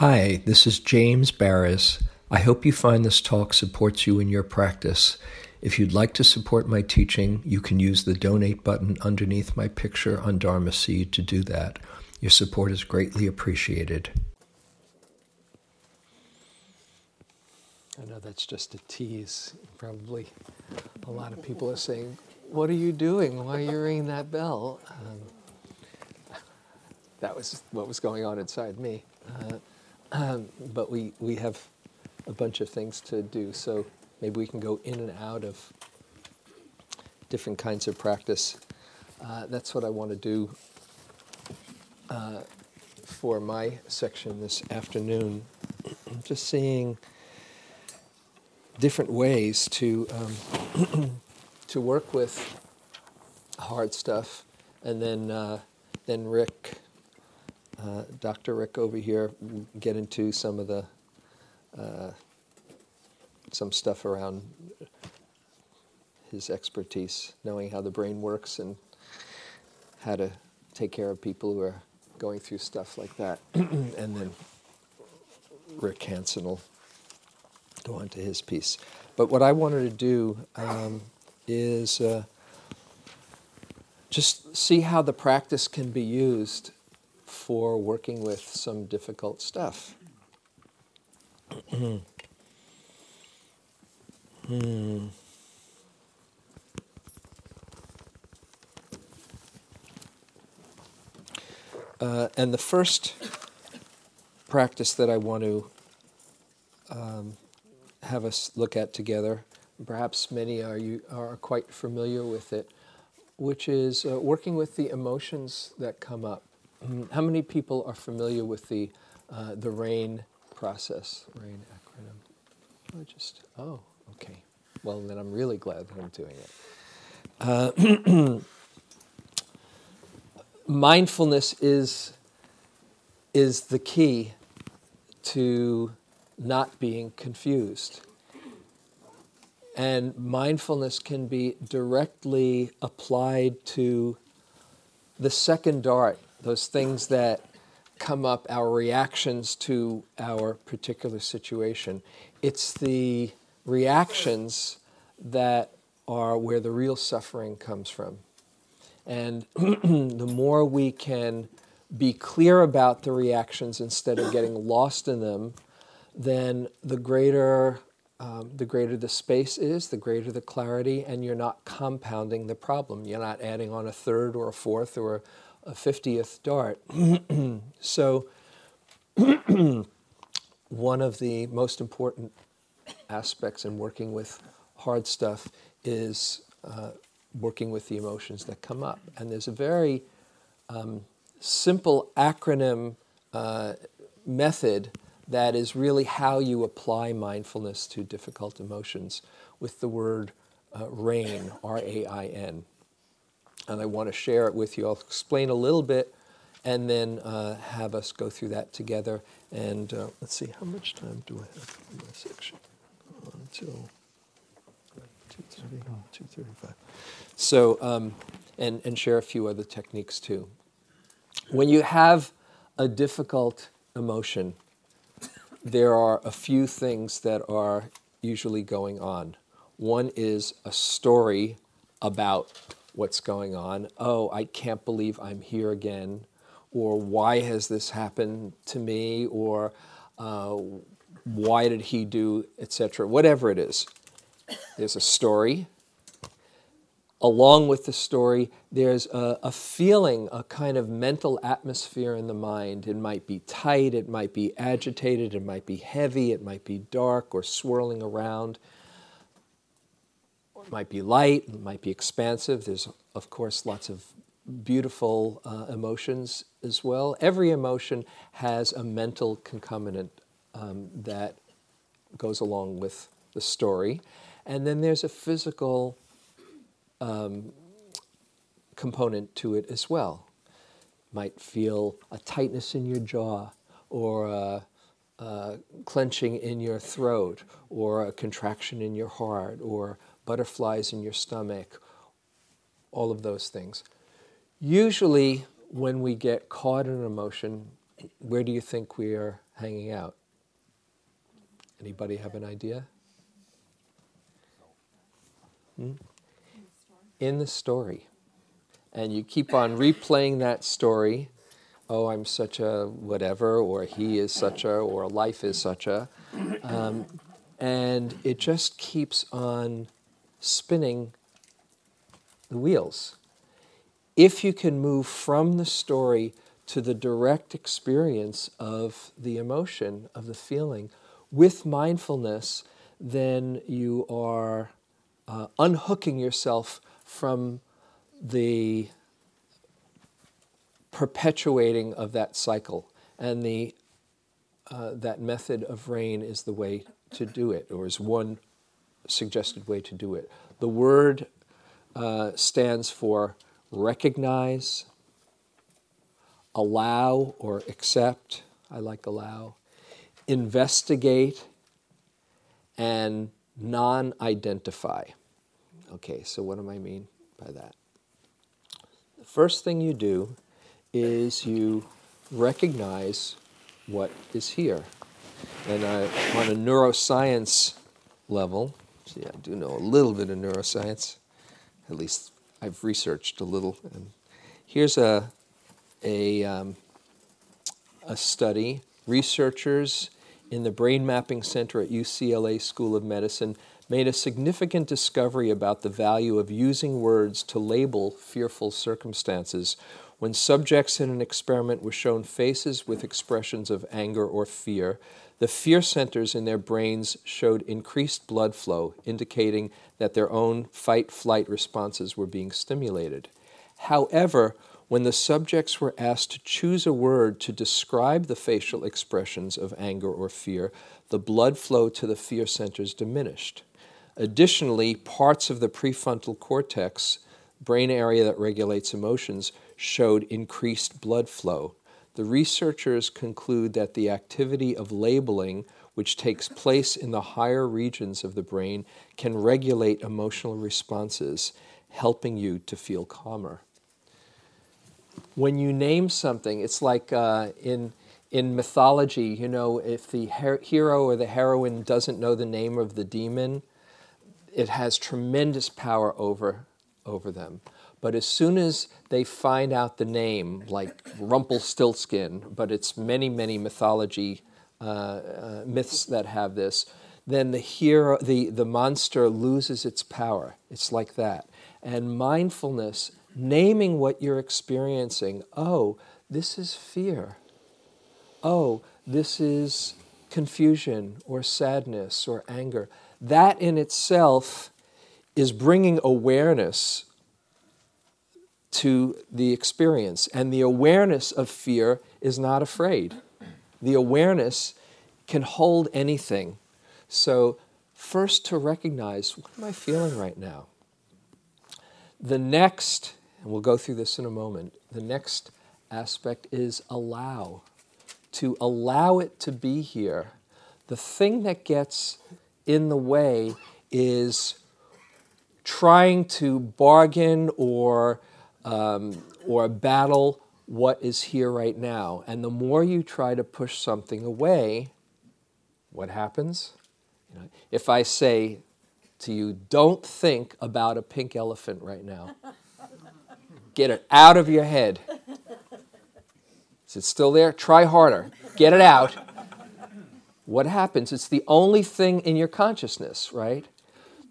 Hi, this is James Baraz. I hope you find this talk supports you in your practice. If you'd like to support my teaching, you can use the donate button underneath my picture on Dharma Seed to do that. Your support is greatly appreciated. I know that's just a tease. Probably a lot of people are saying, What are you doing? Why are you ringing that bell? Um, that was what was going on inside me. Uh, um, but we, we have a bunch of things to do, so maybe we can go in and out of different kinds of practice. Uh, that's what I want to do uh, for my section this afternoon. Just seeing different ways to um, to work with hard stuff, and then uh, then Rick uh, Dr. Rick over here get into some of the uh, some stuff around his expertise, knowing how the brain works and how to take care of people who are going through stuff like that. and then Rick Hanson will go on to his piece. But what I wanted to do um, is uh, just see how the practice can be used for working with some difficult stuff. hmm. Uh, and the first practice that I want to um, have us look at together, perhaps many are you are quite familiar with it, which is uh, working with the emotions that come up. Mm, how many people are familiar with the uh, the RAIN process? RAIN acronym. I just oh okay. Well then I'm really glad that I'm doing it. Uh, mindfulness is is the key to not being confused. And mindfulness can be directly applied to the second dart those things that come up, our reactions to our particular situation. It's the reactions that are where the real suffering comes from. And the more we can be clear about the reactions instead of getting lost in them, then the greater um, the greater the space is, the greater the clarity, and you're not compounding the problem. You're not adding on a third or a fourth or a, a 50th dart. so, one of the most important aspects in working with hard stuff is uh, working with the emotions that come up. And there's a very um, simple acronym uh, method that is really how you apply mindfulness to difficult emotions with the word uh, RAIN, R A I N and I want to share it with you. I'll explain a little bit and then uh, have us go through that together. And uh, let's see, how much time do I have in my section? Until 2.30, 2.35. So, um, and, and share a few other techniques too. When you have a difficult emotion, there are a few things that are usually going on. One is a story about what's going on. Oh, I can't believe I'm here again. Or why has this happened to me? Or uh, why did he do, etc. Whatever it is. There's a story. Along with the story, there's a, a, feeling, a kind of mental atmosphere in the mind. It might be tight, it might be agitated, it might be heavy, it might be dark or swirling around. It might be light, it might be expansive. There's, of course, lots of beautiful uh, emotions as well. Every emotion has a mental concomitant um, that goes along with the story. And then there's a physical um, component to it as well. Might feel a tightness in your jaw or a, a clenching in your throat or a contraction in your heart or butterflies in your stomach, all of those things. Usually, when we get caught in an emotion, where do you think we are hanging out? Anybody have an idea? Hmm? In the story. And you keep on replaying that story. Oh, I'm such a whatever, or he is such a, or life is such a. Um, and it just keeps on spinning the wheels. If you can move from the story to the direct experience of the emotion, of the feeling, with mindfulness, then you are uh, unhooking yourself from the perpetuating of that cycle. And the, uh, that method of rain is the way to do it, or is one suggested way to do it. The word uh, stands for recognize, allow or accept. I like allow, investigate, and non identify. Okay, so what do I mean by that? The first thing you do is you recognize what is here. And I, on a neuroscience level, see, I do know a little bit of neuroscience, at least I've researched a little. And here's a, a, um, a study. Researchers in the Brain Mapping Center at UCLA School of Medicine made a significant discovery about the value of using words to label fearful circumstances when subjects in an experiment were shown faces with expressions of anger or fear, the fear centers in their brains showed increased blood flow, indicating that their own fight flight responses were being stimulated. However, when the subjects were asked to choose a word to describe the facial expressions of anger or fear, the blood flow to the fear centers diminished. Additionally, parts of the prefrontal cortex, brain area that regulates emotions, showed increased blood flow. The researchers conclude that the activity of labeling, which takes place in the higher regions of the brain, can regulate emotional responses, helping you to feel calmer. When you name something, it's like uh, in in mythology, you know, if the her- hero or the heroine doesn't know the name of the demon, it has tremendous power over, over them. But as soon as they find out the name, like Rumpelstiltskin, but it's many, many mythology uh, uh, myths that have this, then the hero, the, the monster loses its power. It's like that. And mindfulness, naming what you're experiencing, oh, this is fear. Oh, this is confusion or sadness or anger that in itself is bringing awareness to the experience. And the awareness of fear is not afraid. The awareness can hold anything. So, first to recognize what am I feeling right now? The next, and we'll go through this in a moment, the next aspect is allow. To allow it to be here. The thing that gets in the way is trying to bargain or, um, or battle what is here right now. And the more you try to push something away, what happens? You know, if I say to you, don't think about a pink elephant right now, get it out of your head. Is it still there? Try harder. Get it out what happens? It's the only thing in your consciousness, right?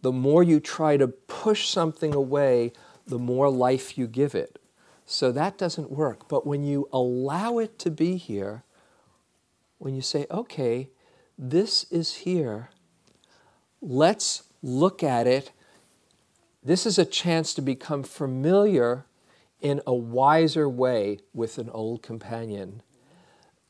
The more you try to push something away, the more life you give it. So that doesn't work. But when you allow it to be here, when you say, okay, this is here, let's look at it. This is a chance to become familiar in a wiser way with an old companion.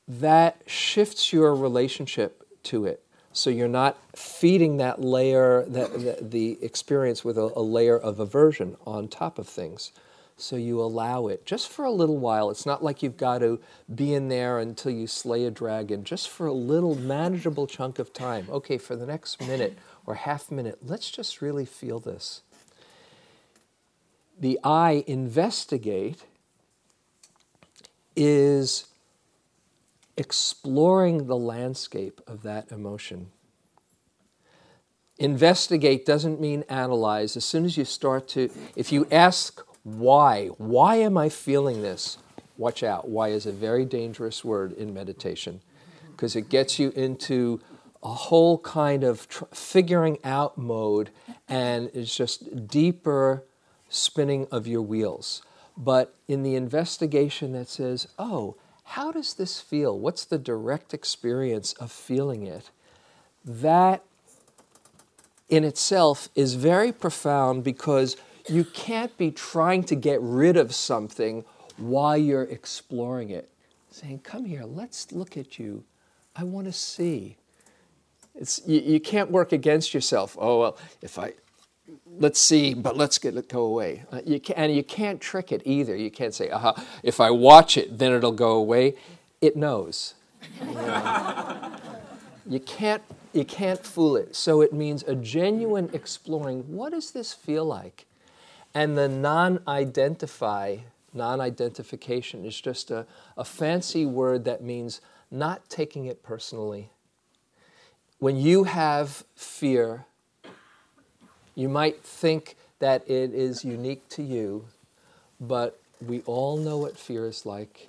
That shifts your relationship to it. So you're not feeding that layer, that, the, the experience with a, a layer of aversion on top of things. So you allow it just for a little while. It's not like you've got to be in there until you slay a dragon, just for a little manageable chunk of time. Okay, for the next minute or half minute, let's just really feel this. The I investigate is exploring the landscape of that emotion. Investigate doesn't mean analyze. As soon as you start to, if you ask why, why am I feeling this? Watch out. Why is a very dangerous word in meditation because it gets you into a whole kind of tr- figuring out mode and it's just deeper spinning of your wheels. But in the investigation that says, oh, how does this feel? What's the direct experience of feeling it? That in itself is very profound because you can't be trying to get rid of something while you're exploring it. Saying, Come here, let's look at you. I want to see. It's, you, you can't work against yourself. Oh, well, if I, let's see, but let's get it go away. Uh, you can, and you can't trick it either. You can't say, aha, uh-huh, if I watch it, then it'll go away. It knows. You, you can't you can't fool it. So it means a genuine exploring. What does this feel like? And the non-identify, non-identification is just a, a fancy word that means not taking it personally. When you have fear, you might think that it is unique to you, but we all know what fear is like.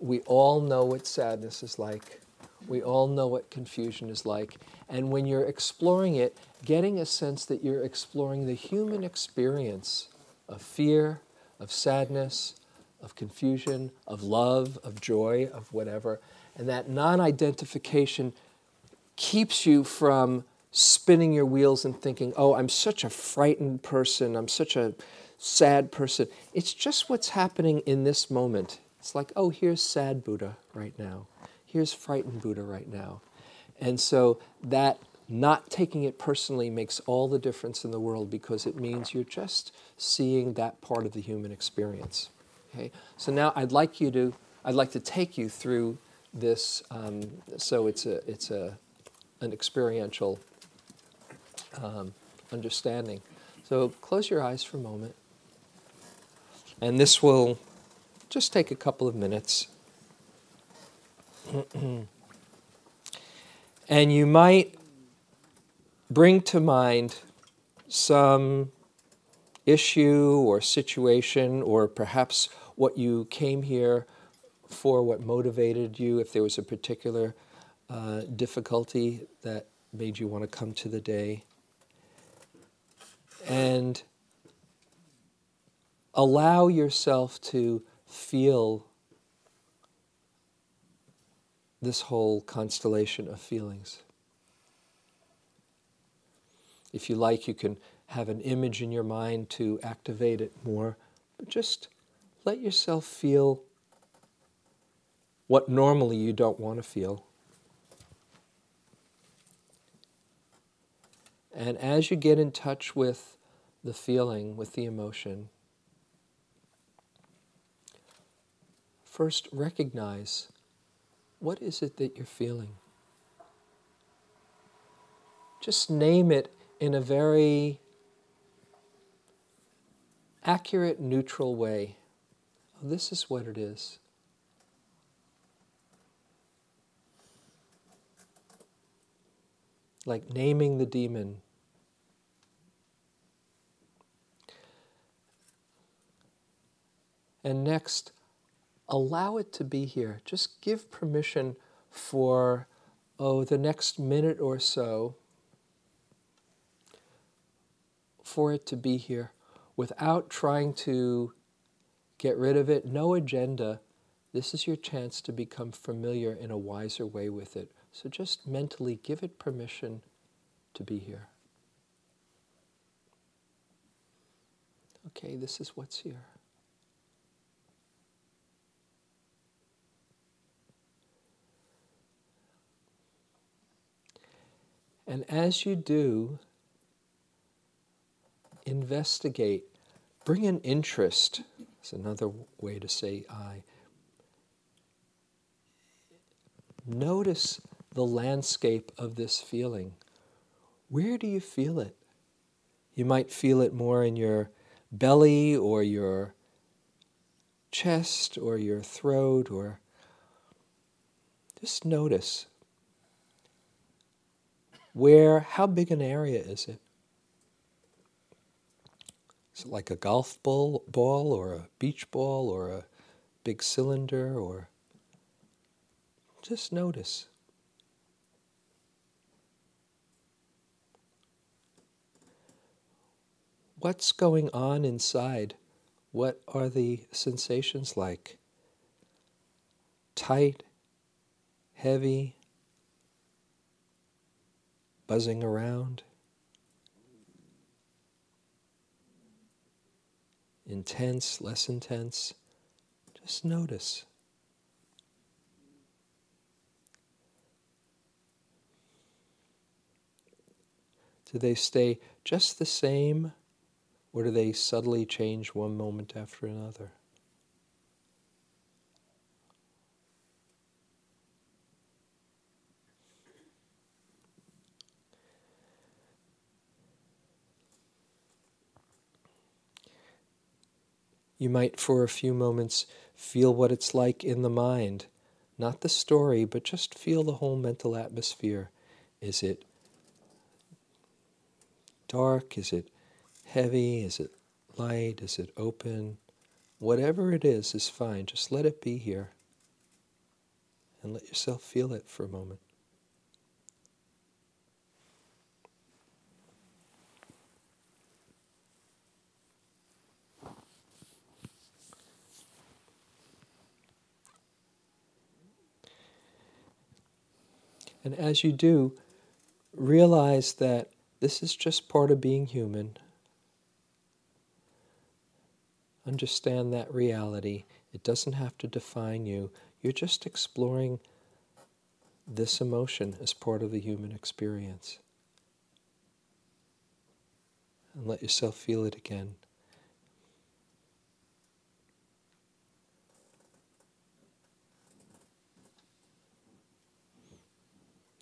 We all know what sadness is like. We all know what confusion is like. And when you're exploring it, getting a sense that you're exploring the human experience of fear, of sadness, of confusion, of love, of joy, of whatever. And that non identification keeps you from spinning your wheels and thinking, oh, I'm such a frightened person, I'm such a sad person. It's just what's happening in this moment. It's like, oh, here's sad Buddha right now here's frightened Buddha right now. And so that not taking it personally makes all the difference in the world because it means you're just seeing that part of the human experience. Okay? So now I'd like you to, I'd like to take you through this. Um, so it's a, it's a, an experiential um, understanding. So close your eyes for a moment, and this will just take a couple of minutes. and you might bring to mind some issue or situation, or perhaps what you came here for, what motivated you, if there was a particular uh, difficulty that made you want to come to the day. And allow yourself to feel this whole constellation of feelings. If you like, you can have an image in your mind to activate it more, but just let yourself feel what normally you don't want to feel. And as you get in touch with the feeling, with the emotion, first recognize what is it that you're feeling? Just name it in a very accurate, neutral way. This is what it is. Like naming the demon. And next, allow it to be here. Just give permission for, oh, the next minute or so for it to be here without trying to get rid of it. No agenda. This is your chance to become familiar in a wiser way with it. So just mentally give it permission to be here. Okay, this is what's here. And as you do, investigate, bring an interest. It's another way to say I. Notice the landscape of this feeling. Where do you feel it? You might feel it more in your belly or your chest or your throat or Just notice where, how big an area is it? Is it like a golf ball, ball or a beach ball or a big cylinder or just notice. What's going on inside? What are the sensations like? Tight, heavy, buzzing around, intense, less intense. Just notice. Do they stay just the same, or do they subtly change one moment after another? You might, for a few moments, feel what it's like in the mind. Not the story, but just feel the whole mental atmosphere. Is it dark? Is it heavy? Is it light? Is it open? Whatever it is, is fine. Just let it be here. And let yourself feel it for a moment. And as you do, realize that this is just part of being human. Understand that reality. It doesn't have to define you. You're just exploring this emotion as part of the human experience. And let yourself feel it again.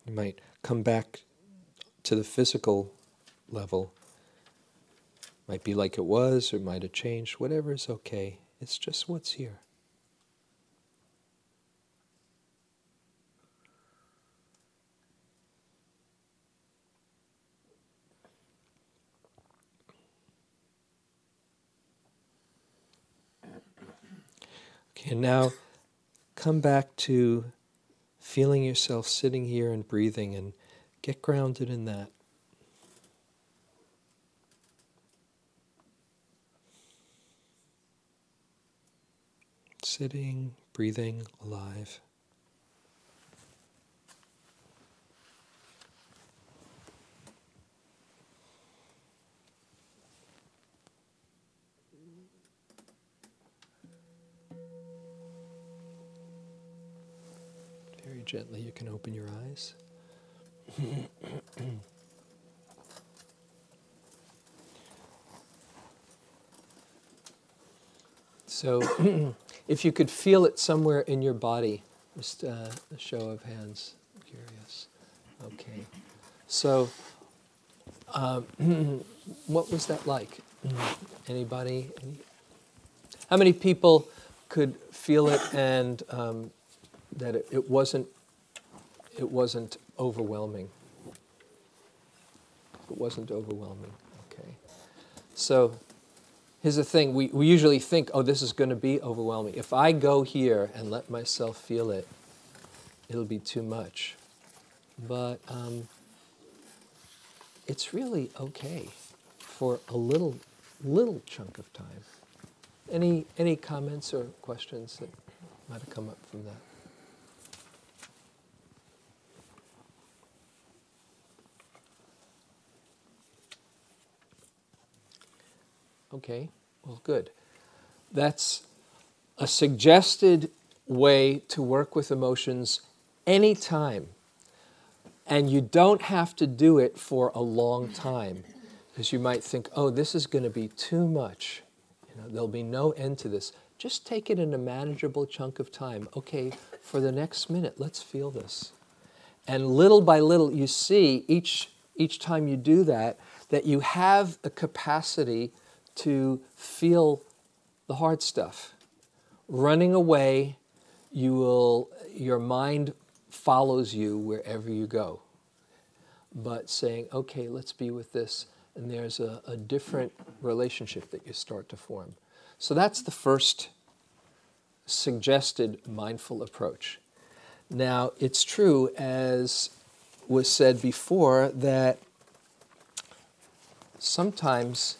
You might come back to the physical level. Might be like it was, or might have changed. Whatever is okay. It's just what's here. Okay, and now come back to feeling yourself sitting here and breathing and get grounded in that. Sitting, breathing, alive. Gently you can open your eyes. so, if you could feel it somewhere in your body, just uh, a show of hands. I'm curious. Okay. So, um, what was that like? Anybody? Any? How many people could feel it and um, that it, it wasn't it wasn't overwhelming. It wasn't overwhelming. Okay. So here's the thing we, we usually think, oh, this is going to be overwhelming. If I go here and let myself feel it, it'll be too much. But um, it's really okay for a little, little chunk of time. Any, any comments or questions that might have come up from that? Okay, well, good. That's a suggested way to work with emotions anytime. And you don't have to do it for a long time because you might think, oh, this is going to be too much. You know, there'll be no end to this. Just take it in a manageable chunk of time. Okay, for the next minute, let's feel this. And little by little, you see each, each time you do that, that you have a capacity to feel the hard stuff. Running away, you will, your mind follows you wherever you go. But saying, okay, let's be with this, and there's a, a different relationship that you start to form. So that's the first suggested mindful approach. Now, it's true, as was said before, that sometimes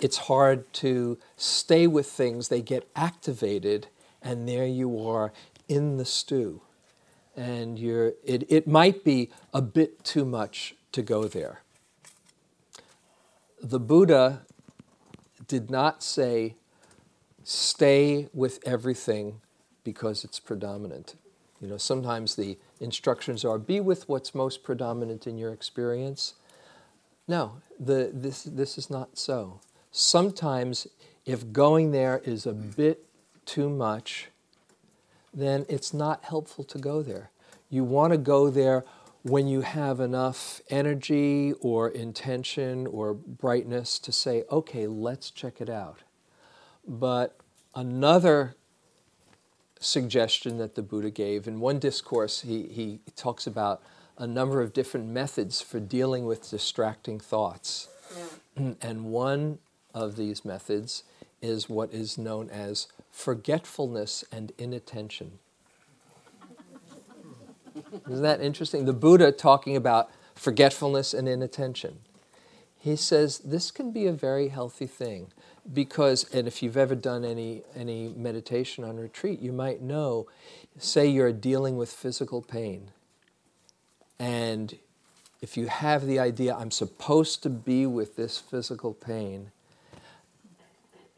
it's hard to stay with things, they get activated, and there you are in the stew. And you're, it, it might be a bit too much to go there. The Buddha did not say, stay with everything because it's predominant. You know, sometimes the instructions are be with what's most predominant in your experience. No, the, this, this is not so. Sometimes, if going there is a bit too much, then it's not helpful to go there. You want to go there when you have enough energy or intention or brightness to say, okay, let's check it out. But another suggestion that the Buddha gave. In one discourse, he, he talks about a number of different methods for dealing with distracting thoughts. Yeah. And one of these methods is what is known as forgetfulness and inattention. Isn't that interesting? The Buddha talking about forgetfulness and inattention. He says this can be a very healthy thing because and if you've ever done any any meditation on retreat you might know say you're dealing with physical pain and if you have the idea i'm supposed to be with this physical pain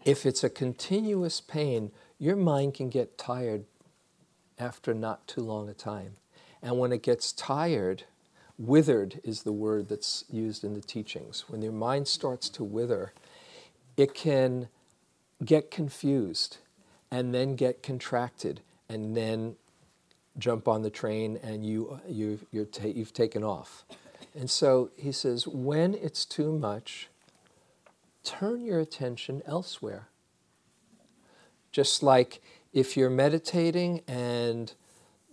if it's a continuous pain your mind can get tired after not too long a time and when it gets tired withered is the word that's used in the teachings when your mind starts to wither it can get confused and then get contracted and then jump on the train and you, uh, you, you're ta- you've taken off. And so he says, when it's too much, turn your attention elsewhere. Just like if you're meditating and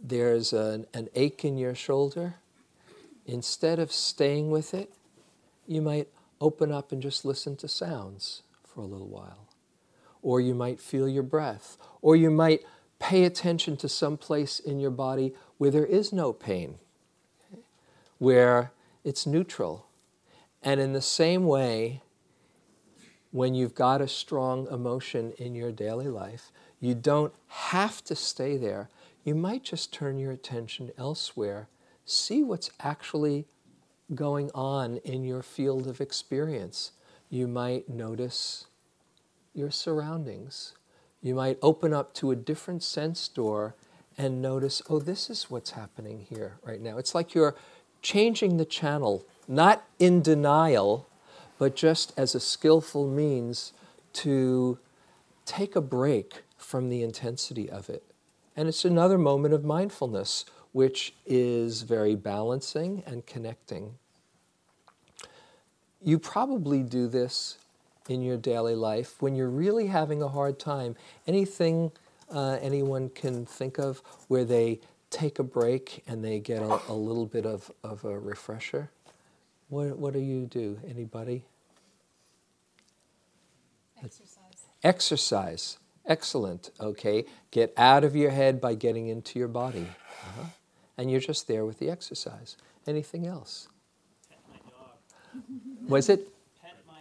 there's an, an ache in your shoulder, instead of staying with it, you might open up and just listen to sounds for a little while. Or you might feel your breath. Or you might pay attention to some place in your body where there is no pain, where it's neutral. And in the same way, when you've got a strong emotion in your daily life, you don't have to stay there. You might just turn your attention elsewhere, see what's actually going on in your field of experience. You might notice your surroundings. You might open up to a different sense door and notice, oh, this is what's happening here right now. It's like you're changing the channel, not in denial, but just as a skillful means to take a break from the intensity of it. And it's another moment of mindfulness, which is very balancing and connecting. You probably do this in your daily life when you're really having a hard time? Anything uh, anyone can think of where they take a break and they get a, a little bit of, of a refresher? What, what do you do? Anybody? Exercise. Exercise. Excellent. Okay. Get out of your head by getting into your body. Uh-huh. And you're just there with the exercise. Anything else? Pet my dog. Was it?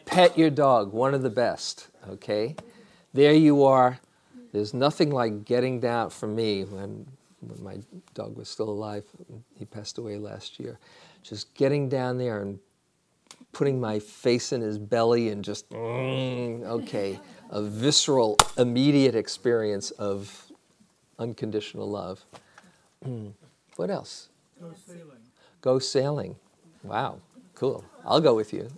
Pet your dog, one of the best, okay? There you are. There's nothing like getting down for me when, when my dog was still alive. He passed away last year. Just getting down there and putting my face in his belly and just, mm, okay, a visceral, immediate experience of unconditional love. Mm. What else? Go sailing. Go sailing. Wow. Cool. I'll go with you.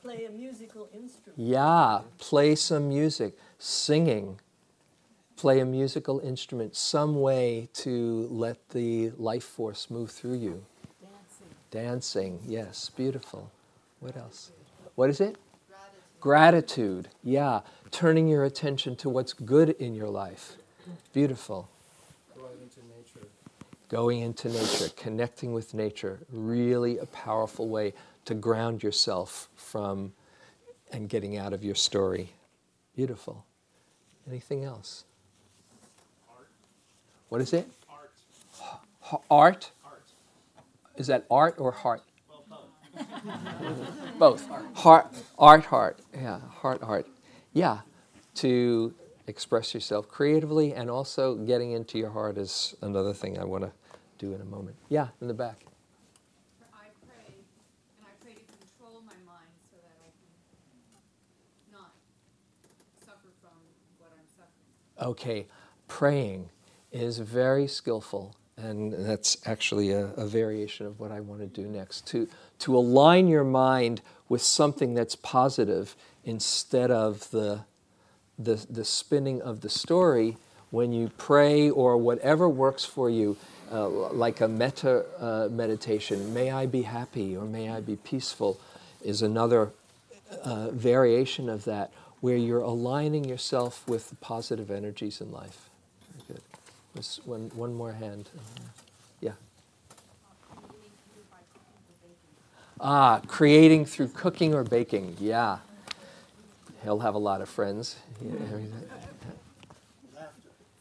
play a musical instrument. Yeah, play some music, singing, play a musical instrument, some way to let the life force move through you. Dancing. Dancing, yes, beautiful. What else? What is it? Gratitude. Gratitude, yeah. Turning your attention to what's good in your life. Beautiful. nature. Going into nature, connecting with nature, really a powerful way to ground yourself from and getting out of your story. Beautiful. Anything else? Art. What is it? Art. H- art? Art. Is that art or heart? Well, both. Both. Heart, art, heart. Yeah, heart, heart. Yeah, to express yourself creatively and also getting into your heart is another thing I want to do in a moment. Yeah, in the back. I pray, and I pray to control my mind so that I can not suffer from what I'm suffering. Okay, praying is very skillful, and that's actually a, a variation of what I want to do next. To, to align your mind with something that's positive instead of the, the, the spinning of the story when you pray or whatever works for you, uh, like a metta uh, meditation, may I be happy or may I be peaceful, is another uh, variation of that where you're aligning yourself with the positive energies in life. Just one, one more hand. Yeah. Ah, creating through cooking or baking. Yeah. He'll have a lot of friends.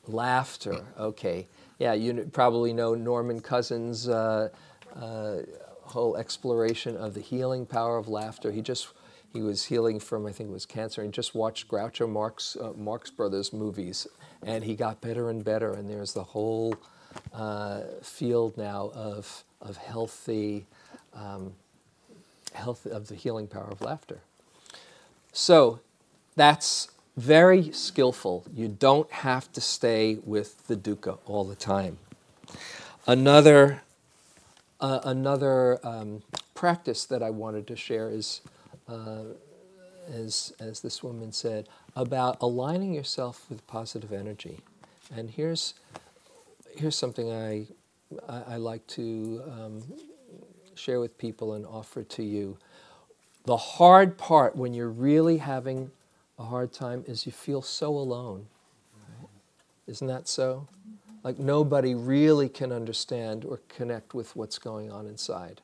Laughter. Okay. Yeah, you probably know Norman Cousins' uh, uh, whole exploration of the healing power of laughter. He just he was healing from I think it was cancer, and just watched Groucho Marx uh, Marx Brothers movies, and he got better and better. And there's the whole uh, field now of of healthy um, health of the healing power of laughter. So that's very skillful. You don't have to stay with the dukkha all the time. Another, uh, another um, practice that I wanted to share is, uh, as, as this woman said, about aligning yourself with positive energy. And here's, here's something I, I, I like to um, share with people and offer to you. The hard part when you're really having a hard time is you feel so alone. Right? Isn't that so? Like nobody really can understand or connect with what's going on inside.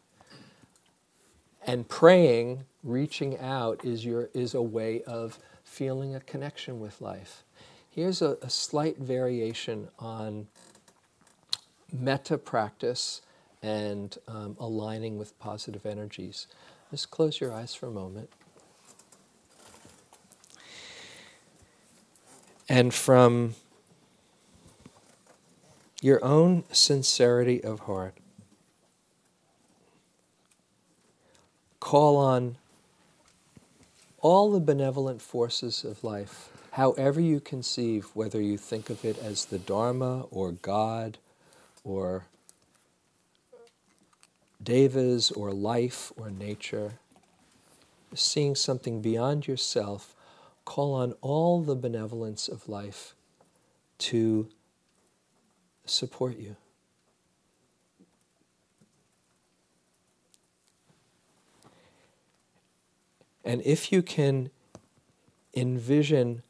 And praying, reaching out, is, your, is a way of feeling a connection with life. Here's a, a slight variation on metta practice and um, aligning with positive energies. Just close your eyes for a moment. And from your own sincerity of heart, call on all the benevolent forces of life, however you conceive, whether you think of it as the Dharma or God or devas or life or nature, seeing something beyond yourself, call on all the benevolence of life to support you. And if you can envision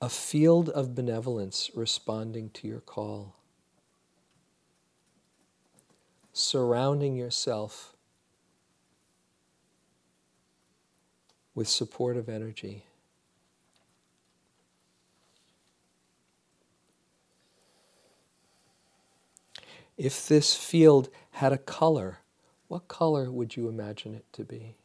a field of benevolence responding to your call, surrounding yourself with supportive energy. If this field had a color, what color would you imagine it to be?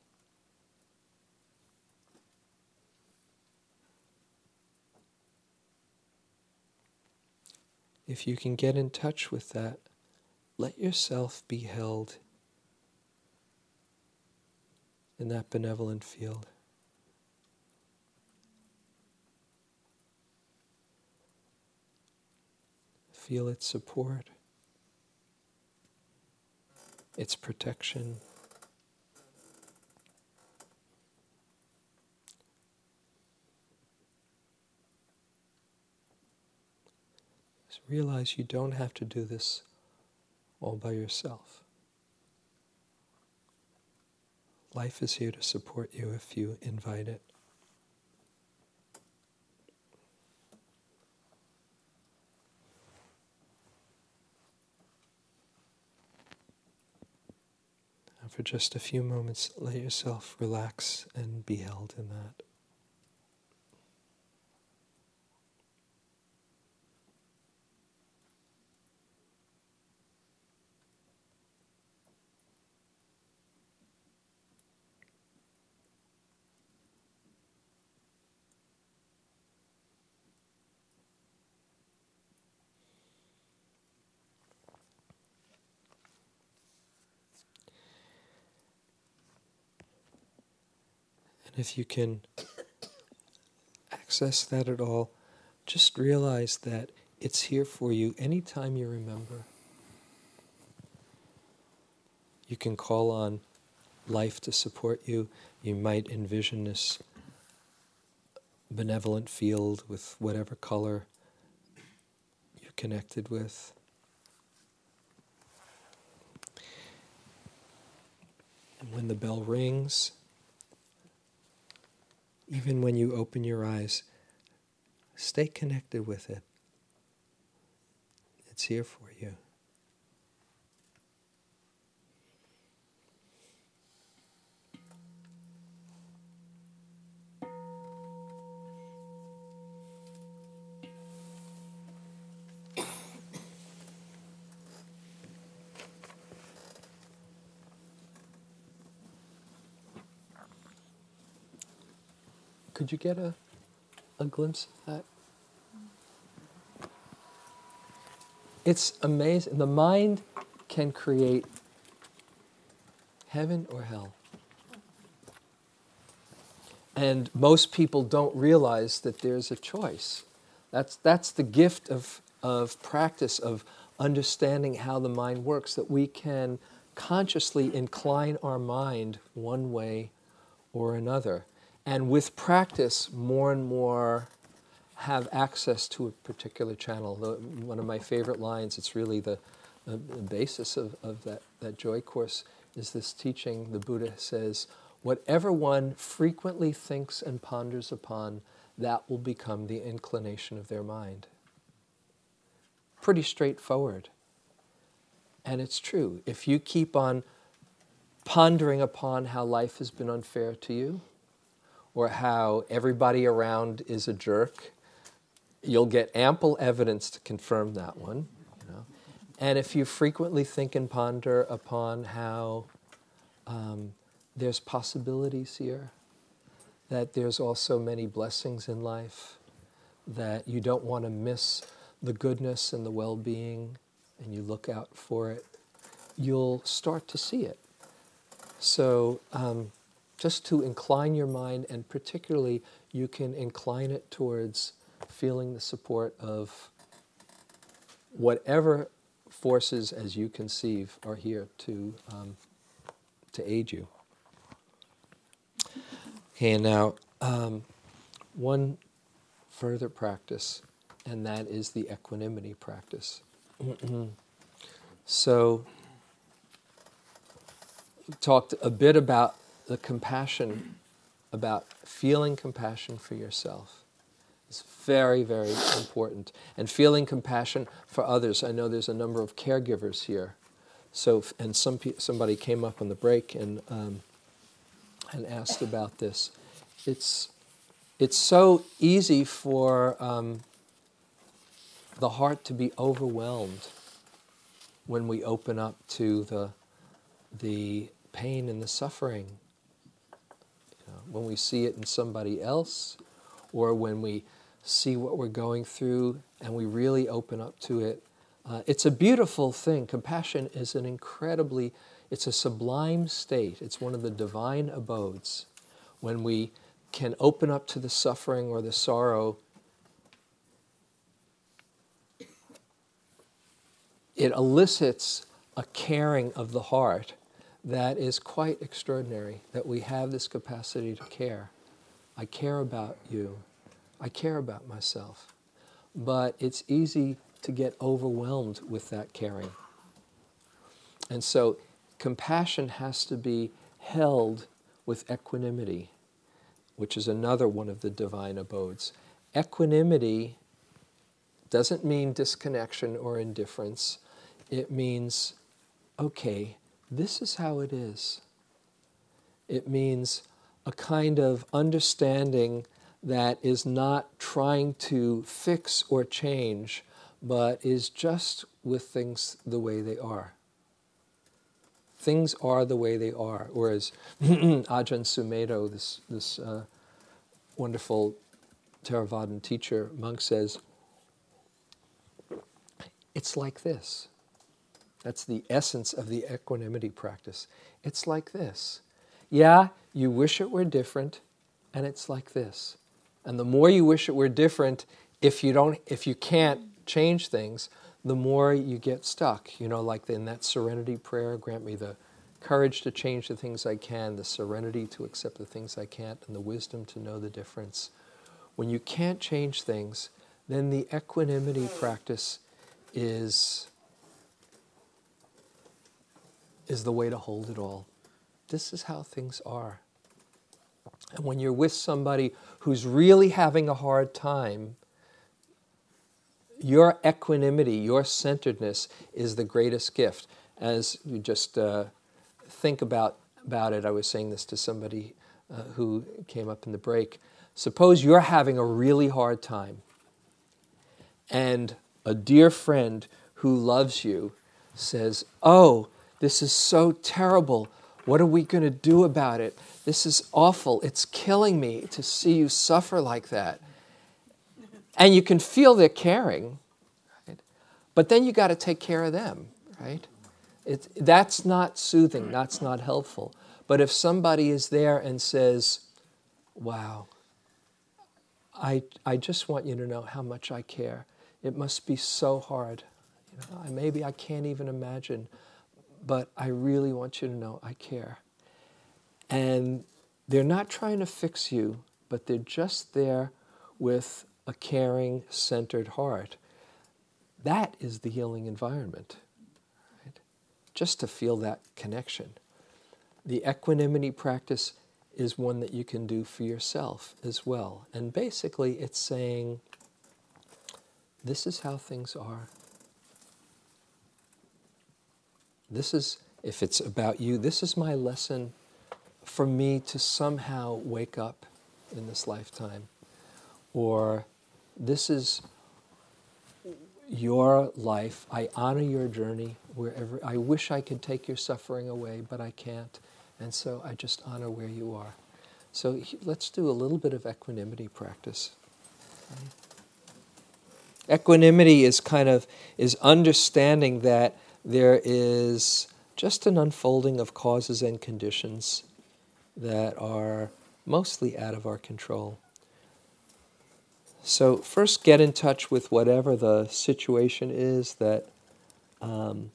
If you can get in touch with that, let yourself be held in that benevolent field. Feel its support, its protection. realize you don't have to do this all by yourself. Life is here to support you if you invite it. And for just a few moments, let yourself relax and be held in that. If you can access that at all, just realize that it's here for you anytime you remember. You can call on life to support you. You might envision this benevolent field with whatever color you're connected with. And when the bell rings, even when you open your eyes, stay connected with it. It's here for you. Could you get a, a glimpse of that? It's amazing. The mind can create heaven or hell. And most people don't realize that there's a choice. That's, that's the gift of, of practice, of understanding how the mind works, that we can consciously incline our mind one way or another. And with practice, more and more have access to a particular channel. One of my favorite lines, it's really the, the, the basis of, of that, that joy course, is this teaching. The Buddha says, Whatever one frequently thinks and ponders upon, that will become the inclination of their mind. Pretty straightforward. And it's true. If you keep on pondering upon how life has been unfair to you, or how everybody around is a jerk, you'll get ample evidence to confirm that one. You know? And if you frequently think and ponder upon how um, there's possibilities here, that there's also many blessings in life, that you don't want to miss the goodness and the well being, and you look out for it, you'll start to see it. So, um, just to incline your mind, and particularly you can incline it towards feeling the support of whatever forces, as you conceive, are here to, um, to aid you. Okay, now um, one further practice, and that is the equanimity practice. so, talked a bit about the compassion, about feeling compassion for yourself. is very, very important. And feeling compassion for others. I know there's a number of caregivers here. So, and some somebody came up on the break and um, and asked about this. It's it's so easy for um, the heart to be overwhelmed when we open up to the the pain and the suffering. When we see it in somebody else, or when we see what we're going through and we really open up to it. Uh, it's a beautiful thing. Compassion is an incredibly, it's a sublime state. It's one of the divine abodes when we can open up to the suffering or the sorrow. It elicits a caring of the heart that is quite extraordinary, that we have this capacity to care. I care about you. I care about myself. But it's easy to get overwhelmed with that caring. And so compassion has to be held with equanimity, which is another one of the divine abodes. Equanimity doesn't mean disconnection or indifference, it means, okay, this is how it is. It means a kind of understanding that is not trying to fix or change, but is just with things the way they are. Things are the way they are. Whereas Ajahn Sumedho, this, this uh, wonderful Theravadan teacher, monk says, it's like this. That's the essence of the equanimity practice. It's like this. Yeah, you wish it were different, and it's like this. And the more you wish it were different, if you don't if you can't change things, the more you get stuck. You know, like in that serenity prayer, grant me the courage to change the things I can, the serenity to accept the things I can't, and the wisdom to know the difference. When you can't change things, then the equanimity practice is, is the way to hold it all. This is how things are. And when you're with somebody who's really having a hard time, your equanimity, your centeredness is the greatest gift. As you just uh, think about, about it, I was saying this to somebody uh, who came up in the break. Suppose you're having a really hard time, and a dear friend who loves you says, Oh, this is so terrible. What are we going to do about it? This is awful. It's killing me to see you suffer like that. And you can feel they're caring, right? but then you got to take care of them, right? It, that's not soothing, that's not helpful. But if somebody is there and says, Wow, I, I just want you to know how much I care. It must be so hard. You know, maybe I can't even imagine, but I really want you to know I care. And they're not trying to fix you, but they're just there with a caring, centered heart. That is the healing environment. Right? Just to feel that connection. The equanimity practice is one that you can do for yourself as well. And basically, it's saying, this is how things are. This is, if it's about you, this is my lesson for me to somehow wake up in this lifetime. Or this is your life. I honor your journey wherever. I wish I could take your suffering away, but I can't. And so I just honor where you are. So let's do a little bit of equanimity practice. Equanimity is kind of is understanding that there is just an unfolding of causes and conditions that are mostly out of our control. So, first get in touch with whatever the situation is that um,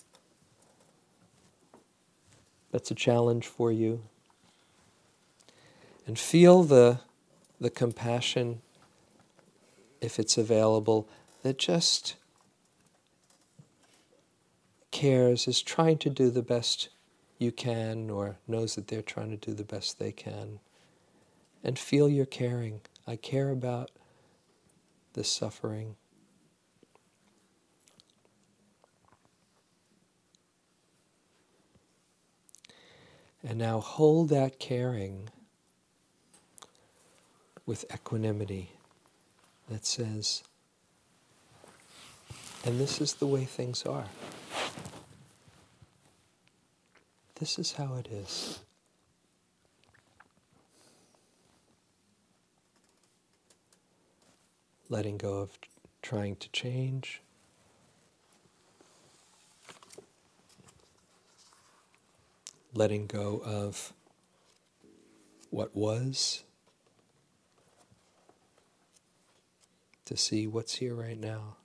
that's a challenge for you. And feel the, the compassion, if it's available, that just cares, is trying to do the best you can, or knows that they're trying to do the best they can. And feel your caring. I care about the suffering. And now hold that caring with equanimity that says, and this is the way things are. This is how it is. Letting go of trying to change. Letting go of what was to see what's here right now.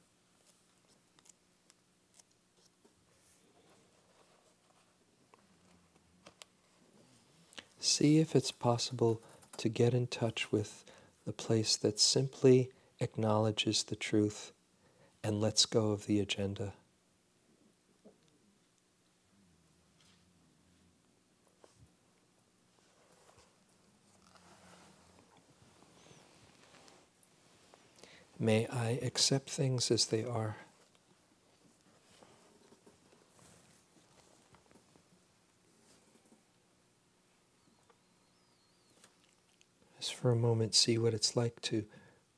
See if it's possible to get in touch with the place that simply acknowledges the truth and lets go of the agenda. May I accept things as they are. just for a moment see what it's like to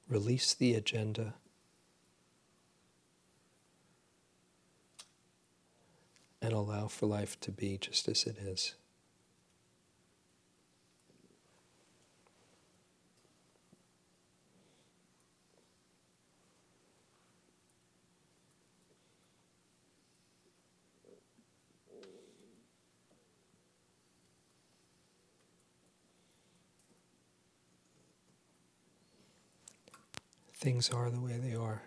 release the agenda. And allow for life to be just as it is. Things are the way they are.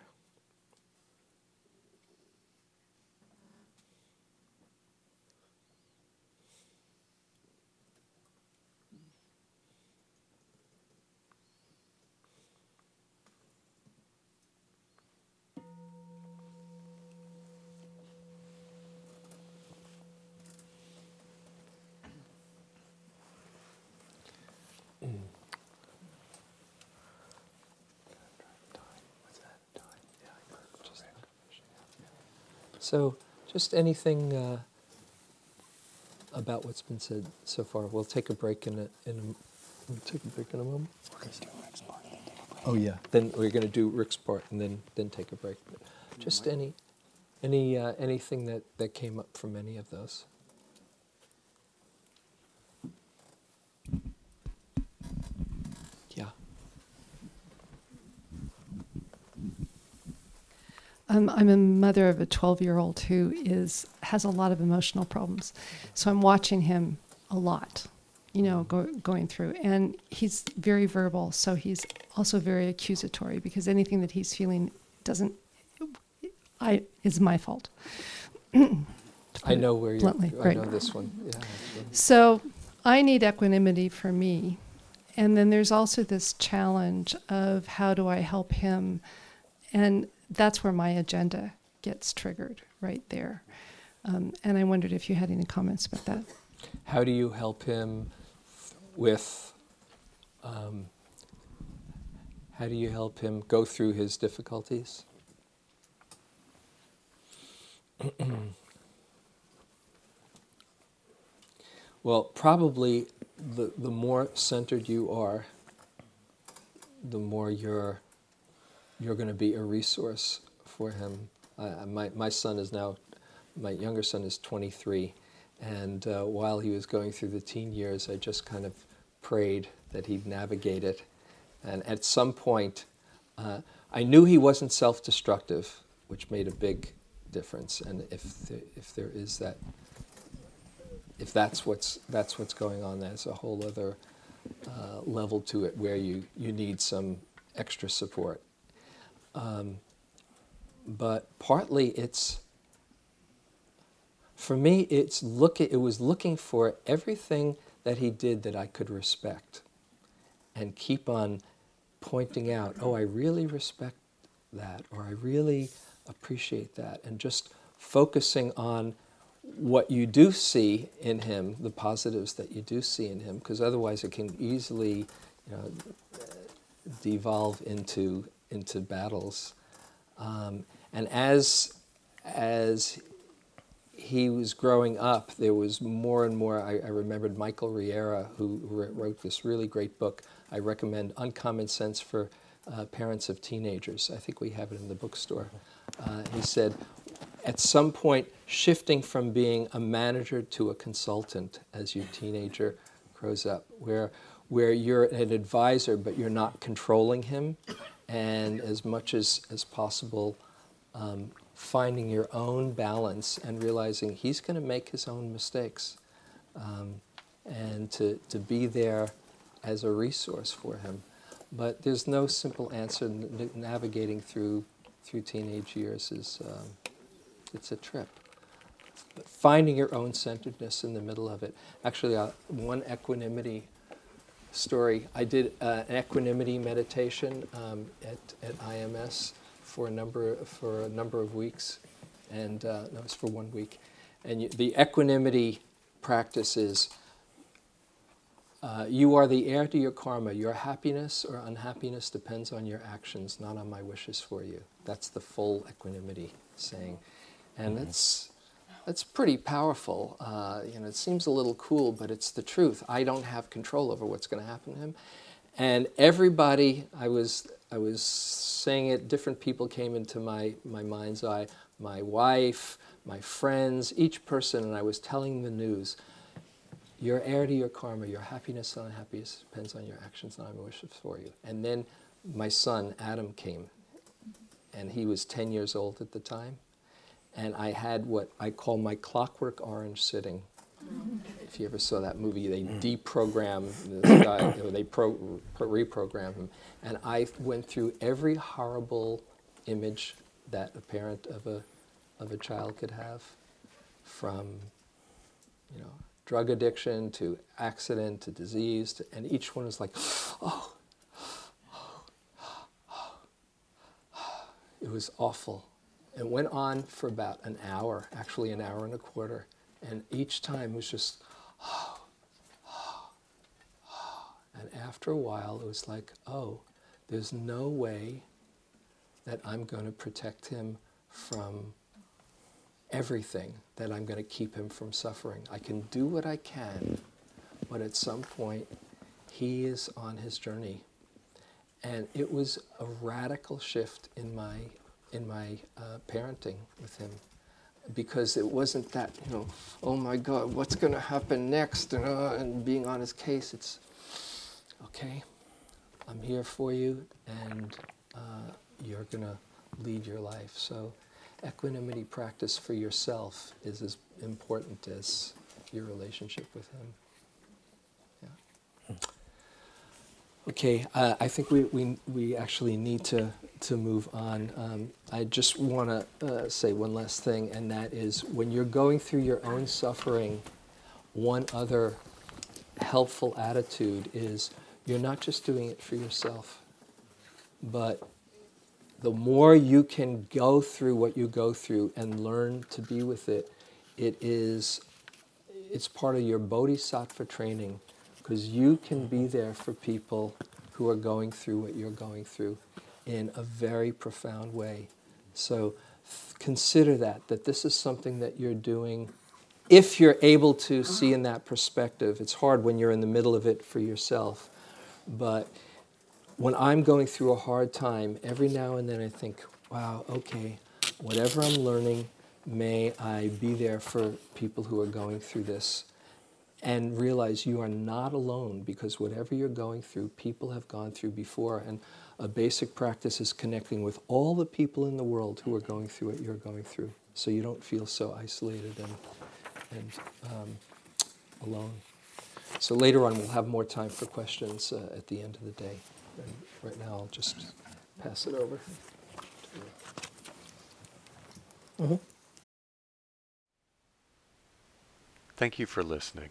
So, just anything uh, about what's been said so far. We'll take a break in a, in a we'll take a break in a moment. Oh yeah. Then we're going to do Rick's part and then then take a break. But just any any uh, anything that that came up from any of those. Yeah. I'm a mother of a 12 year old who is has a lot of emotional problems, so I'm watching him a lot, you know, go, going through, and he's very verbal, so he's also very accusatory because anything that he's feeling doesn't, I is my fault. I know where you. bluntly, I right. know this one. Yeah. So I need equanimity for me. And then there's also this challenge of how do I help him? And that's where my agenda gets triggered right there. Um, and I wondered if you had any comments about that. How do you help him with? Um, how do you help him go through his difficulties? well, probably the, the more centered you are, the more you're you're going to be a resource for him. My, my son is now, my younger son is 23, and uh, while he was going through the teen years, I just kind of prayed that he'd navigate it. And at some point, uh, I knew he wasn't self destructive, which made a big difference. And if, the, if there is that, if that's what's, that's what's going on, there's a whole other uh, level to it where you, you need some extra support. Um, but partly it's for me it's look it was looking for everything that he did that I could respect and keep on pointing out oh I really respect that or I really appreciate that and just focusing on what you do see in him the positives that you do see in him because otherwise it can easily you know devolve into into battles. Um, and as as he was growing up, there was more and more. I, I remembered Michael Riera, who, wrote this really great book. I recommend Uncommon Sense for uh, Parents of Teenagers. I think we have it in the bookstore. Uh, he said, at some point, shifting from being a manager to a consultant as your teenager grows up, where where you're an advisor but you're not controlling him, and as much as as possible, um, finding your own balance and realizing he's going to make his own mistakes, um, and to to be there as a resource for him. But there's no simple answer. Navigating through through teenage years is um, it's a trip. But finding your own centeredness in the middle of it. Actually, uh, one equanimity story. I did uh, an equanimity meditation um, at, at IMS for a number for a number of weeks, and uh, no, it was for one week. And you, the equanimity practice is uh, you are the heir to your karma. Your happiness or unhappiness depends on your actions, not on my wishes for you. That's the full equanimity saying, and that's that's pretty powerful. Uh, you know, it seems a little cool, but it's the truth. I don't have control over what's going to happen to him, And everybody, I was, I was saying it, different people came into my, my mind's eye my wife, my friends, each person, and I was telling the news. You're heir to your karma. Your happiness and unhappiness depends on your actions, and I wish for you. And then my son, Adam, came, and he was 10 years old at the time. And I had what I call my clockwork orange sitting. If you ever saw that movie, they mm. deprogram this guy, or they pro, pro, reprogram him. And I went through every horrible image that a parent of a, of a child could have from, you know, drug addiction to accident to disease, to, and each one is like, oh, oh, oh it was awful. It went on for about an hour, actually an hour and a quarter, and each time was just, oh and after a while it was like, oh, there's no way that I'm going to protect him from everything, that I'm going to keep him from suffering. I can do what I can, but at some point, he is on his journey. And it was a radical shift in my, in my uh, parenting with him. Because it wasn't that, you know, oh my God, what's going to happen next? And, uh, and being on his case, it's, okay, I'm here for you, and uh, you're going to lead your life. So, equanimity practice for yourself is as important as your relationship with Him. Yeah. Okay, uh, I think we, we, we actually need to, to move on. Um, I just want to uh, say one last thing, and that is when you're going through your own suffering, one other helpful attitude is you're not just doing it for yourself, but the more you can go through what you go through and learn to be with it, it is it's part of your bodhisattva training because you can be there for people who are going through what you're going through in a very profound way. So consider that that this is something that you're doing if you're able to see in that perspective. It's hard when you're in the middle of it for yourself, but when I'm going through a hard time, every now and then I think, wow, okay, whatever I'm learning, may I be there for people who are going through this. And realize you are not alone because whatever you're going through, people have gone through before. And a basic practice is connecting with all the people in the world who are going through what you're going through so you don't feel so isolated and, and um, alone. So later on, we'll have more time for questions uh, at the end of the day. And right now, I'll just pass it over. Thank you for listening.